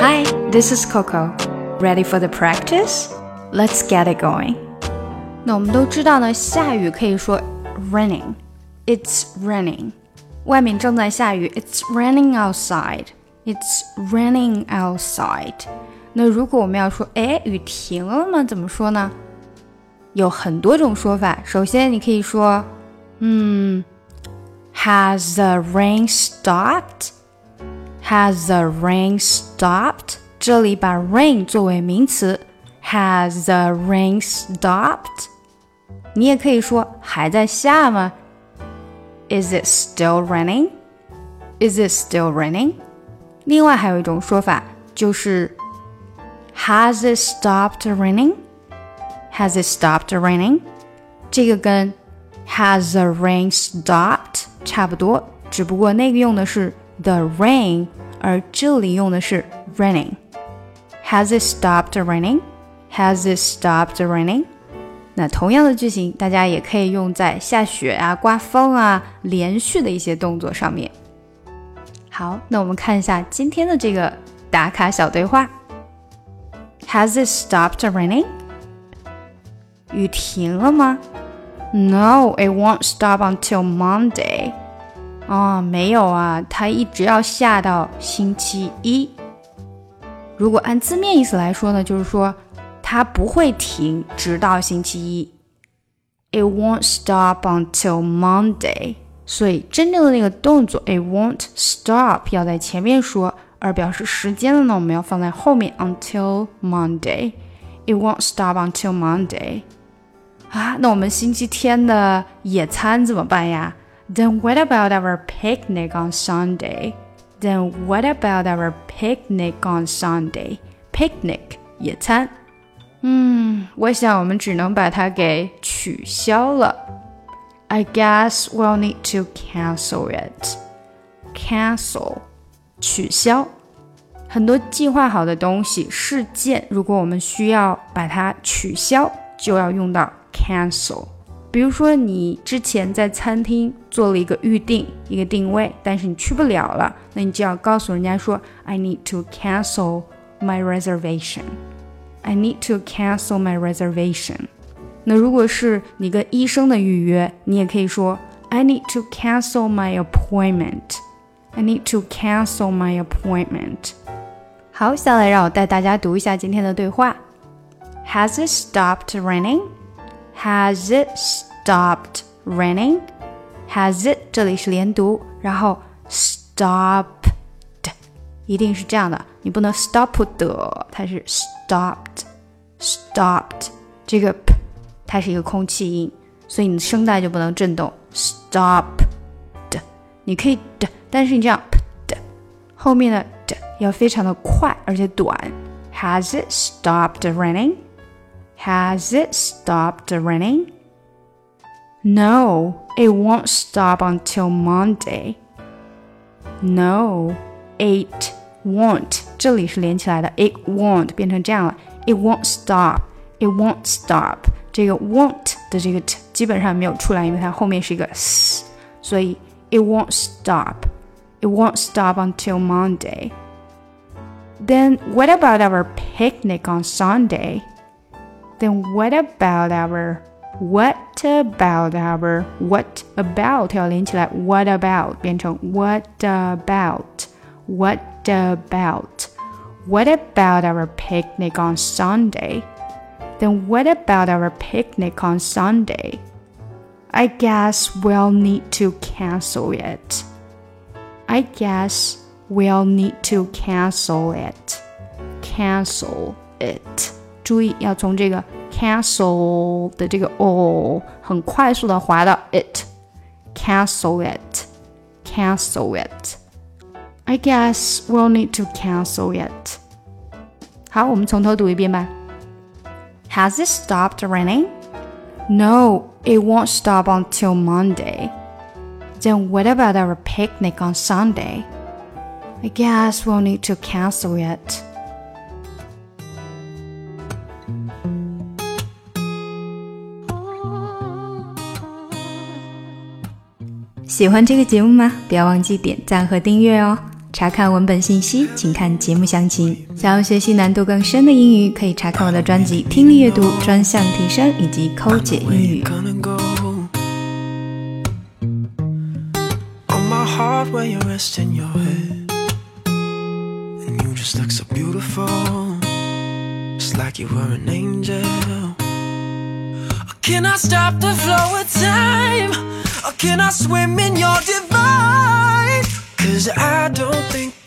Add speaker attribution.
Speaker 1: Hi, this is Coco. Ready for the practice? Let's get it going. 那我们都知道呢，下雨可以说 raining. It's raining. 外面正在下雨，It's raining outside. It's raining outside. 那如果我们要说，哎，雨停了吗？怎么说呢？有很多种说法。首先，你可以说，嗯，Has the rain stopped? Has the rain stopped? 这里把 rain 作为名词，Has the rain stopped? 你也可以说还在下吗？Is it still raining? Is it still raining? 另外还有一种说法就是 Has it stopped raining? Has it stopped raining? 这个跟 Has the rain stopped 差不多，只不过那个用的是 the rain， 而这里用的是 raining。Has it stopped raining? Has it stopped raining? 那同样的句型，大家也可以用在下雪啊、刮风啊、连续的一些动作上面。好，那我们看一下今天的这个打卡小对话。Has it stopped raining? 雨停了吗？No, it won't stop until Monday. 哦，没有啊，它一直要下到星期一。如果按字面意思来说呢，就是说它不会停，直到星期一。It won't stop until Monday。所以真正的那个动作，it won't stop 要在前面说，而表示时间的呢，我们要放在后面，until Monday。It won't stop until Monday。啊，那我们星期天的野餐怎么办呀 ？Then what about our picnic on Sunday? Then what about our picnic on Sunday? Picnic 野餐。嗯，我想我们只能把它给取消了。I guess we'll need to cancel it. Cancel 取消。很多计划好的东西、事件，如果我们需要把它取消，就要用到 cancel。 比如说，你之前在餐厅做了一个预定、一个定位，但是你去不了了，那你就要告诉人家说：“I need to cancel my reservation. I need to cancel my reservation.” 那如果是你跟医生的预约，你也可以说 "I need to cancel my appointment." I need to cancel my appointment. 好，下来让我带大家读一下今天的对话。Has it stopped raining? Has it stopped raining? Has it 这里是连读，然后 stopped 一定是这样的，你不能 stop 的，它是 stopped stopped 这个 p 它是一个空气音，所以你的声带就不能震动。Stop 的，你可以的，但是你这样的，后面的的要非常的快而且短。Has it stopped raining? Has it stopped raining? No, it won't stop until Monday. No, it won't. 这里是连起来的，it won't 变成这样了。It won't stop. It won't stop. 这个 won't 的这个 t 基本上没有出来，因为它后面是一个 s，所以 it won't stop. It won't stop until Monday. Then what about our picnic on Sunday? Then what about our what about our what about 要连起来，what about 变成 what about what about what about our picnic on Sunday? Then what about our picnic on Sunday? I guess we'll need to cancel it. I guess we'll need to cancel it. Cancel it. 注意要从这个 cancel 的这个 o 很快速的滑到 it。Cancel it. Cancel it. I guess we'll need to cancel it. 好，我们从头读一遍吧。has it stopped raining? No, it won't stop until Monday. Then what about our picnic on Sunday? I guess we'll need to cancel it. 喜欢这个节目吗？不要忘记点赞和订阅哦。
Speaker 2: 查看文本信息，请看节目详情。想要学习难度更深的英语，可以查看我的专辑《听力阅读专项提升》以及《抠解英语》。Can I swim in your divine? Cause I don't think